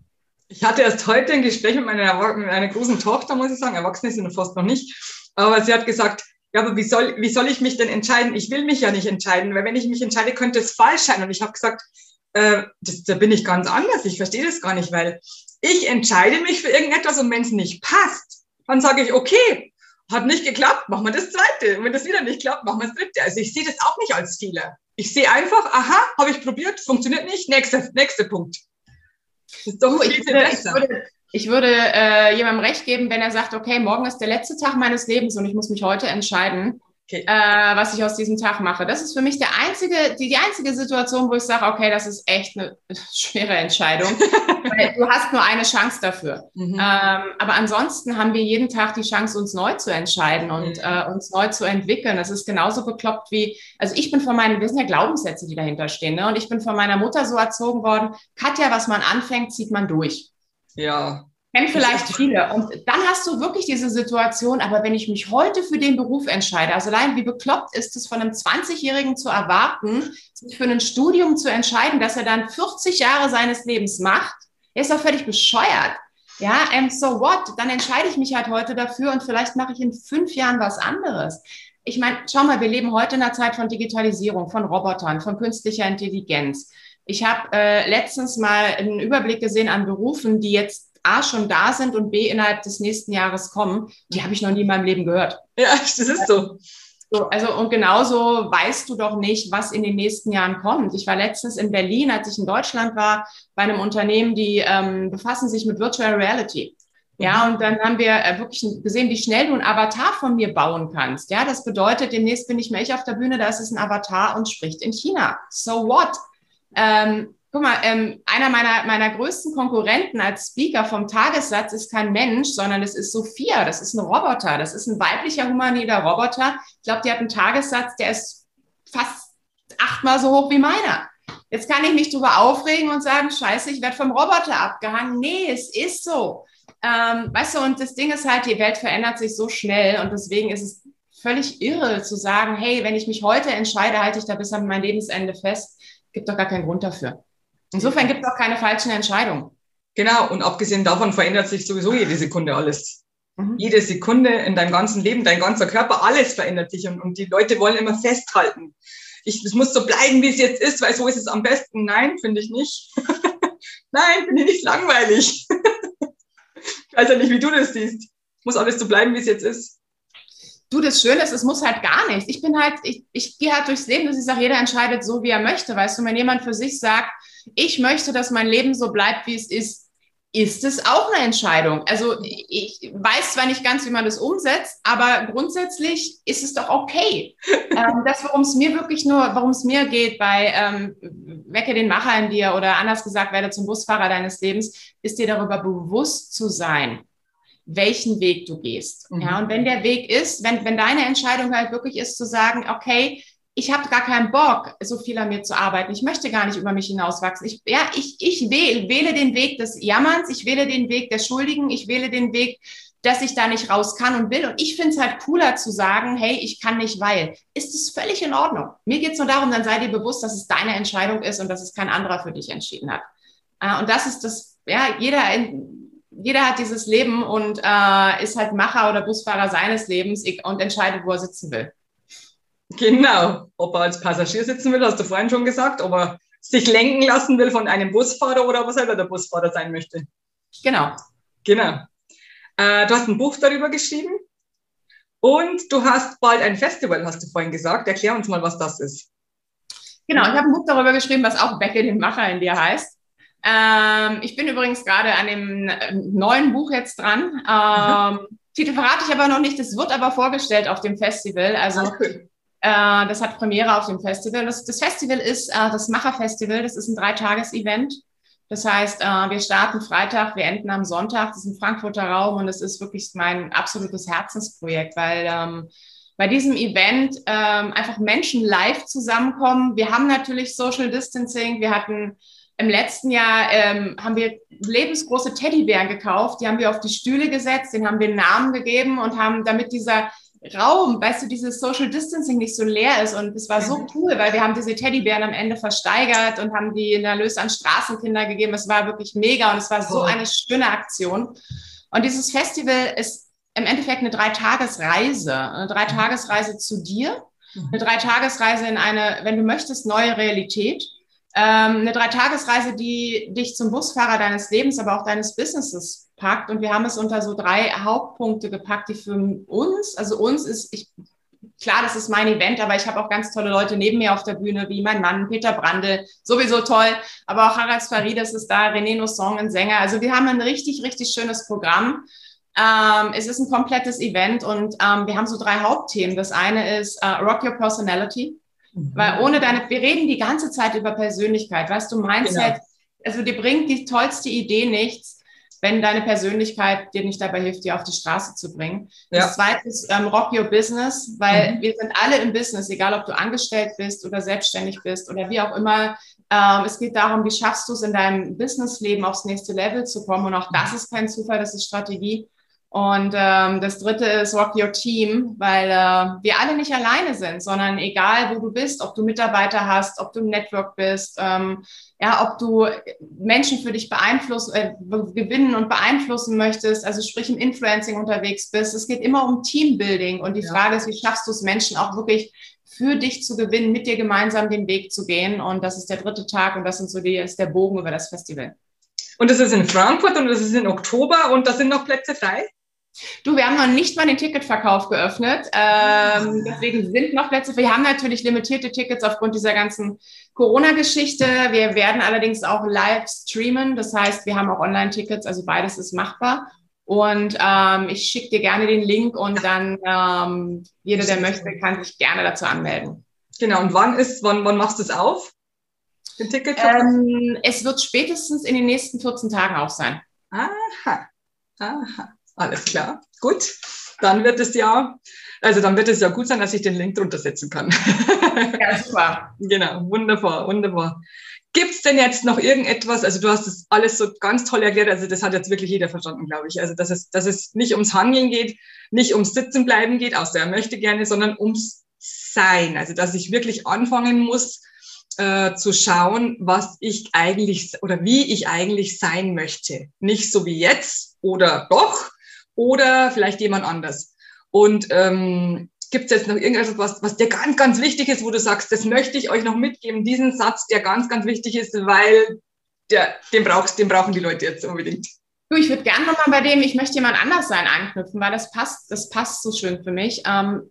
Speaker 1: Ich hatte erst heute ein Gespräch mit meiner, mit meiner großen Tochter, muss ich sagen. Erwachsene sind fast noch nicht. Aber sie hat gesagt, ja, aber wie soll, wie soll ich mich denn entscheiden? Ich will mich ja nicht entscheiden, weil wenn ich mich entscheide, könnte es falsch sein. Und ich habe gesagt, äh, das, da bin ich ganz anders. Ich verstehe das gar nicht, weil ich entscheide mich für irgendetwas und wenn es nicht passt, dann sage ich, okay, hat nicht geklappt, machen wir das zweite. Und wenn das wieder nicht klappt, machen wir das dritte. Also ich sehe das auch nicht als Fehler. Ich sehe einfach, aha, habe ich probiert, funktioniert nicht, nächster, nächster Punkt.
Speaker 2: Das ist doch viel, viel besser. Ich würde, ich würde äh, jemandem recht geben, wenn er sagt, okay, morgen ist der letzte Tag meines Lebens und ich muss mich heute entscheiden, okay. äh, was ich aus diesem Tag mache. Das ist für mich der einzige, die, die einzige Situation, wo ich sage, okay, das ist echt eine schwere Entscheidung. du hast nur eine Chance dafür. Mhm. Ähm, aber ansonsten haben wir jeden Tag die Chance, uns neu zu entscheiden und mhm. äh, uns neu zu entwickeln. Das ist genauso bekloppt wie, also ich bin von meinen, wir sind ja Glaubenssätze, die dahinter stehen. Ne? Und ich bin von meiner Mutter so erzogen worden, Katja, was man anfängt, zieht man durch.
Speaker 1: Ja.
Speaker 2: Kennen vielleicht viele. Und dann hast du wirklich diese Situation, aber wenn ich mich heute für den Beruf entscheide, also allein wie bekloppt ist es von einem 20-Jährigen zu erwarten, sich für ein Studium zu entscheiden, dass er dann 40 Jahre seines Lebens macht, er ist doch völlig bescheuert. Ja, and so what? Dann entscheide ich mich halt heute dafür und vielleicht mache ich in fünf Jahren was anderes. Ich meine, schau mal, wir leben heute in einer Zeit von Digitalisierung, von Robotern, von künstlicher Intelligenz. Ich habe äh, letztens mal einen Überblick gesehen an Berufen, die jetzt A schon da sind und B innerhalb des nächsten Jahres kommen. Die habe ich noch nie in meinem Leben gehört.
Speaker 1: Ja, das ist so.
Speaker 2: so. Also und genauso weißt du doch nicht, was in den nächsten Jahren kommt. Ich war letztens in Berlin, als ich in Deutschland war, bei einem Unternehmen, die ähm, befassen sich mit Virtual Reality. Ja, mhm. und dann haben wir äh, wirklich gesehen, wie schnell du ein Avatar von mir bauen kannst. Ja, das bedeutet, demnächst bin ich mehr ich auf der Bühne, da ist es ein Avatar und spricht in China. So what? Ähm, guck mal, ähm, einer meiner, meiner größten Konkurrenten als Speaker vom Tagessatz ist kein Mensch, sondern es ist Sophia. Das ist ein Roboter. Das ist ein weiblicher humanoider Roboter. Ich glaube, die hat einen Tagessatz, der ist fast achtmal so hoch wie meiner. Jetzt kann ich mich darüber aufregen und sagen, scheiße, ich werde vom Roboter abgehangen. Nee, es ist so. Ähm, weißt du, und das Ding ist halt, die Welt verändert sich so schnell und deswegen ist es völlig irre zu sagen, hey, wenn ich mich heute entscheide, halte ich da bis an mein Lebensende fest gibt doch gar keinen Grund dafür. Insofern gibt es auch keine falschen Entscheidungen.
Speaker 1: Genau, und abgesehen davon verändert sich sowieso jede Sekunde alles. Mhm. Jede Sekunde in deinem ganzen Leben, dein ganzer Körper, alles verändert sich und, und die Leute wollen immer festhalten. Ich, es muss so bleiben, wie es jetzt ist, weil so ist es am besten. Nein, finde ich nicht. Nein, finde ich nicht langweilig. ich weiß ja nicht, wie du das siehst. Muss alles so bleiben, wie es jetzt ist.
Speaker 2: Du, das Schöne ist, es muss halt gar nichts. Ich bin halt, ich, ich gehe halt durchs Leben, dass ich sage, jeder entscheidet so, wie er möchte. Weißt du, wenn jemand für sich sagt, ich möchte, dass mein Leben so bleibt, wie es ist, ist es auch eine Entscheidung. Also ich weiß zwar nicht ganz, wie man das umsetzt, aber grundsätzlich ist es doch okay. ähm, das, worum es mir wirklich nur, worum es mir geht bei ähm, Wecke den Macher in dir oder anders gesagt, werde zum Busfahrer deines Lebens, ist dir darüber bewusst zu sein, welchen Weg du gehst. Mhm. Ja, und wenn der Weg ist, wenn, wenn deine Entscheidung halt wirklich ist zu sagen, okay, ich habe gar keinen Bock, so viel an mir zu arbeiten. Ich möchte gar nicht über mich hinauswachsen. Ich, ja, ich, ich wähle, wähle den Weg des Jammerns, ich wähle den Weg der Schuldigen, ich wähle den Weg, dass ich da nicht raus kann und will. Und ich finde es halt cooler zu sagen, hey, ich kann nicht, weil. Ist es völlig in Ordnung. Mir geht es nur darum, dann sei dir bewusst, dass es deine Entscheidung ist und dass es kein anderer für dich entschieden hat. Äh, und das ist das, ja, jeder jeder hat dieses Leben und äh, ist halt Macher oder Busfahrer seines Lebens und entscheidet, wo er sitzen will.
Speaker 1: Genau. Ob er als Passagier sitzen will, hast du vorhin schon gesagt, ob er sich lenken lassen will von einem Busfahrer oder ob er selber der Busfahrer sein möchte.
Speaker 2: Genau.
Speaker 1: Genau. Äh, du hast ein Buch darüber geschrieben und du hast bald ein Festival, hast du vorhin gesagt. Erklär uns mal, was das ist.
Speaker 2: Genau, ich habe ein Buch darüber geschrieben, was auch Becke den Macher in dir heißt. Ähm, ich bin übrigens gerade an dem äh, neuen Buch jetzt dran. Ähm, mhm. Titel verrate ich aber noch nicht, das wird aber vorgestellt auf dem Festival. Also okay. äh, das hat Premiere auf dem Festival. Das, das Festival ist äh, das Macherfestival, das ist ein Dreitages-Event. Das heißt, äh, wir starten Freitag, wir enden am Sonntag. Das ist ein Frankfurter Raum und es ist wirklich mein absolutes Herzensprojekt, weil ähm, bei diesem Event ähm, einfach Menschen live zusammenkommen. Wir haben natürlich Social Distancing. Wir hatten im letzten Jahr ähm, haben wir lebensgroße Teddybären gekauft. Die haben wir auf die Stühle gesetzt, den haben wir einen Namen gegeben und haben, damit dieser Raum, weißt du, dieses Social Distancing nicht so leer ist. Und es war so mhm. cool, weil wir haben diese Teddybären am Ende versteigert und haben die in Erlös an Straßenkinder gegeben. Es war wirklich mega und es war so eine schöne Aktion. Und dieses Festival ist im Endeffekt eine Dreitagesreise, eine Dreitagesreise zu dir, mhm. eine Dreitagesreise in eine, wenn du möchtest, neue Realität. Ähm, eine Dreitagesreise, die dich zum Busfahrer deines Lebens, aber auch deines Businesses packt. Und wir haben es unter so drei Hauptpunkte gepackt, die für uns, also uns ist, ich, klar, das ist mein Event, aber ich habe auch ganz tolle Leute neben mir auf der Bühne, wie mein Mann, Peter Brandl, sowieso toll, aber auch Harald Farides ist da, René Nosson, ein Sänger. Also wir haben ein richtig, richtig schönes Programm. Ähm, es ist ein komplettes Event und ähm, wir haben so drei Hauptthemen. Das eine ist uh, Rock Your Personality. Mhm. Weil ohne deine, wir reden die ganze Zeit über Persönlichkeit, weißt du, Mindset, genau. also dir bringt die tollste Idee nichts, wenn deine Persönlichkeit dir nicht dabei hilft, dir auf die Straße zu bringen. Ja. Das zweite ist ähm, Rock Your Business, weil mhm. wir sind alle im Business, egal ob du angestellt bist oder selbstständig bist oder wie auch immer. Ähm, es geht darum, wie schaffst du es in deinem Businessleben aufs nächste Level zu kommen. Und auch das ist kein Zufall, das ist Strategie. Und ähm, das dritte ist Rock Your Team, weil äh, wir alle nicht alleine sind, sondern egal, wo du bist, ob du Mitarbeiter hast, ob du im Network bist, ähm, ja, ob du Menschen für dich beeinflussen, äh, gewinnen und beeinflussen möchtest, also sprich im Influencing unterwegs bist. Es geht immer um Teambuilding und die ja. Frage ist, wie schaffst du es, Menschen auch wirklich für dich zu gewinnen, mit dir gemeinsam den Weg zu gehen. Und das ist der dritte Tag und das sind so die, ist der Bogen über das Festival.
Speaker 1: Und das ist in Frankfurt und das ist in Oktober und da sind noch Plätze frei?
Speaker 2: Du, wir haben noch nicht mal den Ticketverkauf geöffnet. Ähm, deswegen sind noch Plätze. Wir haben natürlich limitierte Tickets aufgrund dieser ganzen Corona-Geschichte. Wir werden allerdings auch live streamen. Das heißt, wir haben auch Online-Tickets. Also beides ist machbar. Und ähm, ich schicke dir gerne den Link und dann ähm, jeder, der möchte, kann sich gerne dazu anmelden.
Speaker 1: Genau. Und wann ist, wann, wann machst du es auf?
Speaker 2: Den Ticketverkauf? Ähm, es wird spätestens in den nächsten 14 Tagen auch sein.
Speaker 1: Aha. Aha. Alles klar. Gut. Dann wird es ja, also dann wird es ja gut sein, dass ich den Link drunter setzen kann.
Speaker 2: Ja, super.
Speaker 1: genau. Wunderbar, wunderbar. Gibt es denn jetzt noch irgendetwas, also du hast das alles so ganz toll erklärt, also das hat jetzt wirklich jeder verstanden, glaube ich. Also dass es, dass es nicht ums Handeln geht, nicht ums Sitzenbleiben geht, außer er möchte gerne, sondern ums Sein. Also dass ich wirklich anfangen muss, äh, zu schauen, was ich eigentlich oder wie ich eigentlich sein möchte. Nicht so wie jetzt oder doch, oder vielleicht jemand anders. Und ähm, gibt es jetzt noch irgendetwas, was, was dir ganz, ganz wichtig ist, wo du sagst, das möchte ich euch noch mitgeben, diesen Satz, der ganz, ganz wichtig ist, weil der, den, brauchst, den brauchen die Leute jetzt unbedingt.
Speaker 2: Du, ich würde gerne nochmal bei dem, ich möchte jemand anders sein, anknüpfen, weil das passt, das passt so schön für mich. Ähm,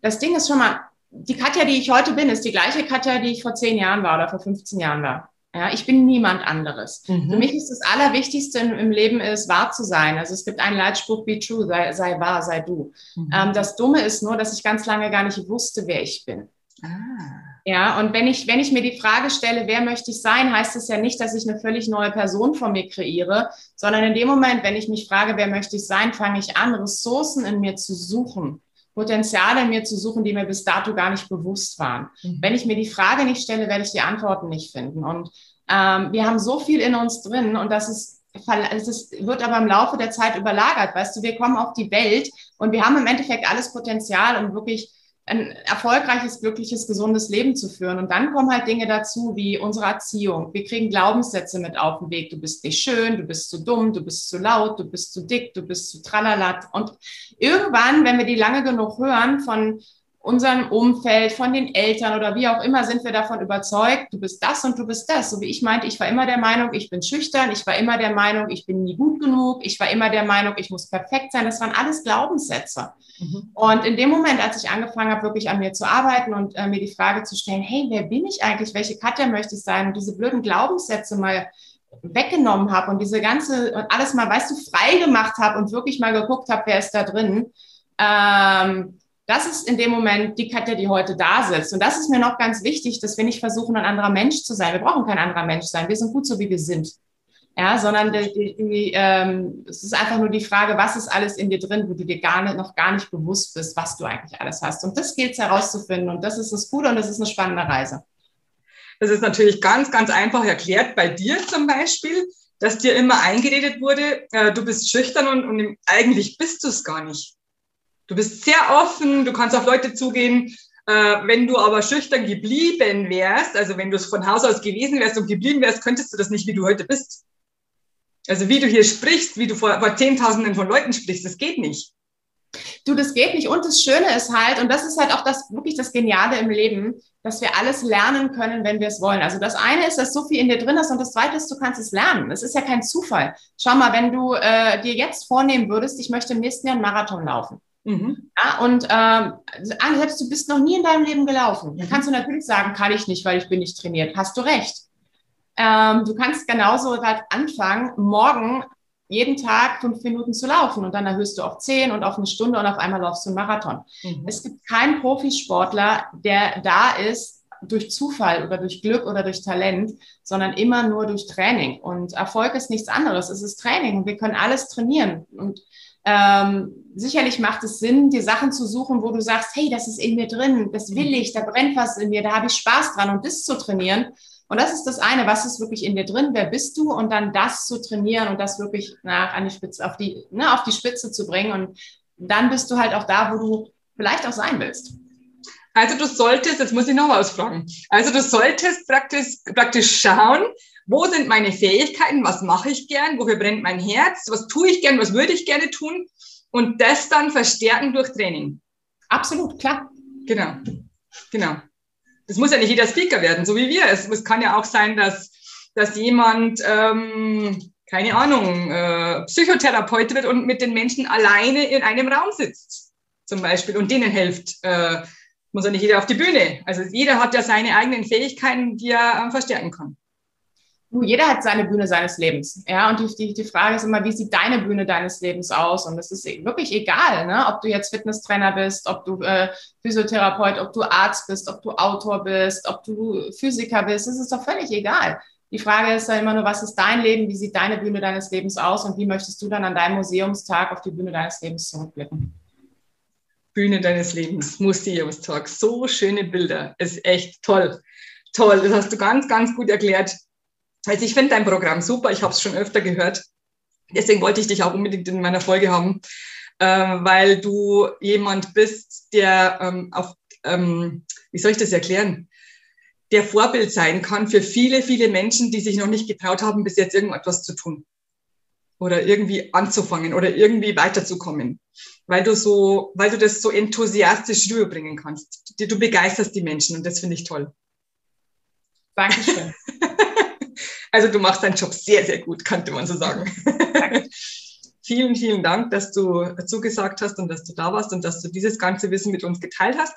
Speaker 2: das Ding ist schon mal, die Katja, die ich heute bin, ist die gleiche Katja, die ich vor zehn Jahren war oder vor 15 Jahren war. Ja, ich bin niemand anderes. Mhm. Für mich ist das Allerwichtigste im Leben ist, wahr zu sein. Also es gibt einen Leitspruch, be true, sei, sei wahr, sei du. Mhm. Ähm, das Dumme ist nur, dass ich ganz lange gar nicht wusste, wer ich bin. Ah. Ja, und wenn ich, wenn ich mir die Frage stelle, wer möchte ich sein, heißt es ja nicht, dass ich eine völlig neue Person von mir kreiere, sondern in dem Moment, wenn ich mich frage, wer möchte ich sein, fange ich an, Ressourcen in mir zu suchen. Potenziale in mir zu suchen, die mir bis dato gar nicht bewusst waren. Mhm. Wenn ich mir die Frage nicht stelle, werde ich die Antworten nicht finden. Und ähm, wir haben so viel in uns drin und das ist es wird aber im Laufe der Zeit überlagert. Weißt du, wir kommen auf die Welt und wir haben im Endeffekt alles Potenzial, um wirklich ein erfolgreiches, glückliches, gesundes Leben zu führen. Und dann kommen halt Dinge dazu wie unsere Erziehung. Wir kriegen Glaubenssätze mit auf den Weg. Du bist nicht schön, du bist zu dumm, du bist zu laut, du bist zu dick, du bist zu tralalat. Und irgendwann, wenn wir die lange genug hören von unserem Umfeld, von den Eltern oder wie auch immer sind wir davon überzeugt, du bist das und du bist das. So wie ich meinte, ich war immer der Meinung, ich bin schüchtern, ich war immer der Meinung, ich bin nie gut genug, ich war immer der Meinung, ich muss perfekt sein. Das waren alles Glaubenssätze. Mhm. Und in dem Moment, als ich angefangen habe, wirklich an mir zu arbeiten und äh, mir die Frage zu stellen, hey, wer bin ich eigentlich? Welche Katja möchte ich sein? Und diese blöden Glaubenssätze mal weggenommen habe und diese ganze und alles mal, weißt du, frei gemacht habe und wirklich mal geguckt habe, wer ist da drin. Ähm, das ist in dem Moment die Katja, die heute da sitzt. Und das ist mir noch ganz wichtig, dass wir nicht versuchen, ein anderer Mensch zu sein. Wir brauchen kein anderer Mensch sein. Wir sind gut so, wie wir sind. Ja, sondern die, die, ähm, es ist einfach nur die Frage, was ist alles in dir drin, wo du dir gar nicht, noch gar nicht bewusst bist, was du eigentlich alles hast. Und das gilt es herauszufinden. Und das ist das Gute und das ist eine spannende Reise.
Speaker 1: Das ist natürlich ganz, ganz einfach erklärt bei dir zum Beispiel, dass dir immer eingeredet wurde, äh, du bist schüchtern und, und eigentlich bist du es gar nicht. Du bist sehr offen, du kannst auf Leute zugehen. Äh, wenn du aber schüchtern geblieben wärst, also wenn du es von Haus aus gewesen wärst und geblieben wärst, könntest du das nicht, wie du heute bist. Also wie du hier sprichst, wie du vor, vor Zehntausenden von Leuten sprichst, das geht nicht.
Speaker 2: Du, das geht nicht. Und das Schöne ist halt, und das ist halt auch das wirklich das Geniale im Leben, dass wir alles lernen können, wenn wir es wollen. Also das eine ist, dass so viel in dir drin ist und das zweite ist, du kannst es lernen. Es ist ja kein Zufall. Schau mal, wenn du äh, dir jetzt vornehmen würdest, ich möchte im nächsten Jahr einen Marathon laufen. Mhm. Ja, und ähm, selbst du bist noch nie in deinem Leben gelaufen. Dann kannst du natürlich sagen, kann ich nicht, weil ich bin nicht trainiert. Hast du recht. Ähm, du kannst genauso halt anfangen, morgen jeden Tag fünf Minuten zu laufen und dann erhöhst du auf zehn und auf eine Stunde und auf einmal laufst du einen Marathon. Mhm. Es gibt keinen Profisportler, der da ist durch Zufall oder durch Glück oder durch Talent, sondern immer nur durch Training. Und Erfolg ist nichts anderes. Es ist Training wir können alles trainieren. Und ähm, sicherlich macht es Sinn, dir Sachen zu suchen, wo du sagst, hey, das ist in mir drin, das will ich, da brennt was in mir, da habe ich Spaß dran und das zu trainieren. Und das ist das eine, was ist wirklich in dir drin, wer bist du und dann das zu trainieren und das wirklich nach an die Spitze, auf die, ne, auf die Spitze zu bringen. Und dann bist du halt auch da, wo du vielleicht auch sein willst.
Speaker 1: Also du solltest, jetzt muss ich noch was fragen. Also du solltest praktisch, praktisch schauen, wo sind meine Fähigkeiten, was mache ich gern, wofür brennt mein Herz, was tue ich gern, was würde ich gerne tun und das dann verstärken durch Training.
Speaker 2: Absolut, klar.
Speaker 1: Genau, genau das muss ja nicht jeder Speaker werden, so wie wir. Es, es kann ja auch sein, dass, dass jemand, ähm, keine Ahnung, äh, Psychotherapeut wird und mit den Menschen alleine in einem Raum sitzt, zum Beispiel, und denen hilft. Äh, muss ja nicht jeder auf die Bühne. Also jeder hat ja seine eigenen Fähigkeiten, die er äh, verstärken kann
Speaker 2: jeder hat seine Bühne seines Lebens. Ja, und die, die, die Frage ist immer, wie sieht deine Bühne deines Lebens aus? Und es ist wirklich egal, ne? ob du jetzt Fitnesstrainer bist, ob du äh, Physiotherapeut, ob du Arzt bist, ob du Autor bist, ob du Physiker bist. Es ist doch völlig egal. Die Frage ist ja immer nur, was ist dein Leben? Wie sieht deine Bühne deines Lebens aus? Und wie möchtest du dann an deinem Museumstag auf die Bühne deines Lebens zurückblicken?
Speaker 1: Bühne deines Lebens, Museumstag. So schöne Bilder. Ist echt toll. Toll. Das hast du ganz, ganz gut erklärt. Also ich finde dein Programm super, ich habe es schon öfter gehört. Deswegen wollte ich dich auch unbedingt in meiner Folge haben, äh, weil du jemand bist, der ähm, auf, ähm, wie soll ich das erklären, der Vorbild sein kann für viele, viele Menschen, die sich noch nicht getraut haben, bis jetzt irgendetwas zu tun oder irgendwie anzufangen oder irgendwie weiterzukommen, weil du so, weil du das so enthusiastisch rüberbringen kannst. Du begeisterst die Menschen und das finde ich toll.
Speaker 2: Dankeschön.
Speaker 1: Also du machst deinen Job sehr, sehr gut, könnte man so sagen. vielen, vielen Dank, dass du zugesagt hast und dass du da warst und dass du dieses ganze Wissen mit uns geteilt hast.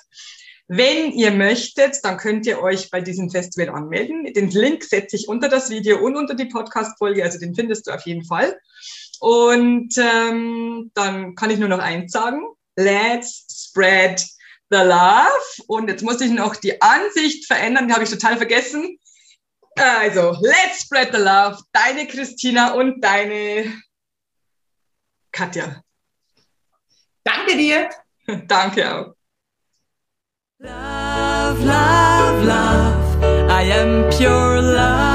Speaker 1: Wenn ihr möchtet, dann könnt ihr euch bei diesem Festival anmelden. Den Link setze ich unter das Video und unter die Podcast-Folge, also den findest du auf jeden Fall. Und ähm, dann kann ich nur noch eins sagen. Let's spread the love. Und jetzt muss ich noch die Ansicht verändern, die habe ich total vergessen. Also, let's spread the love. Deine Christina und deine Katja.
Speaker 2: Danke dir.
Speaker 1: Danke auch.
Speaker 3: Love, love, love. I am pure love.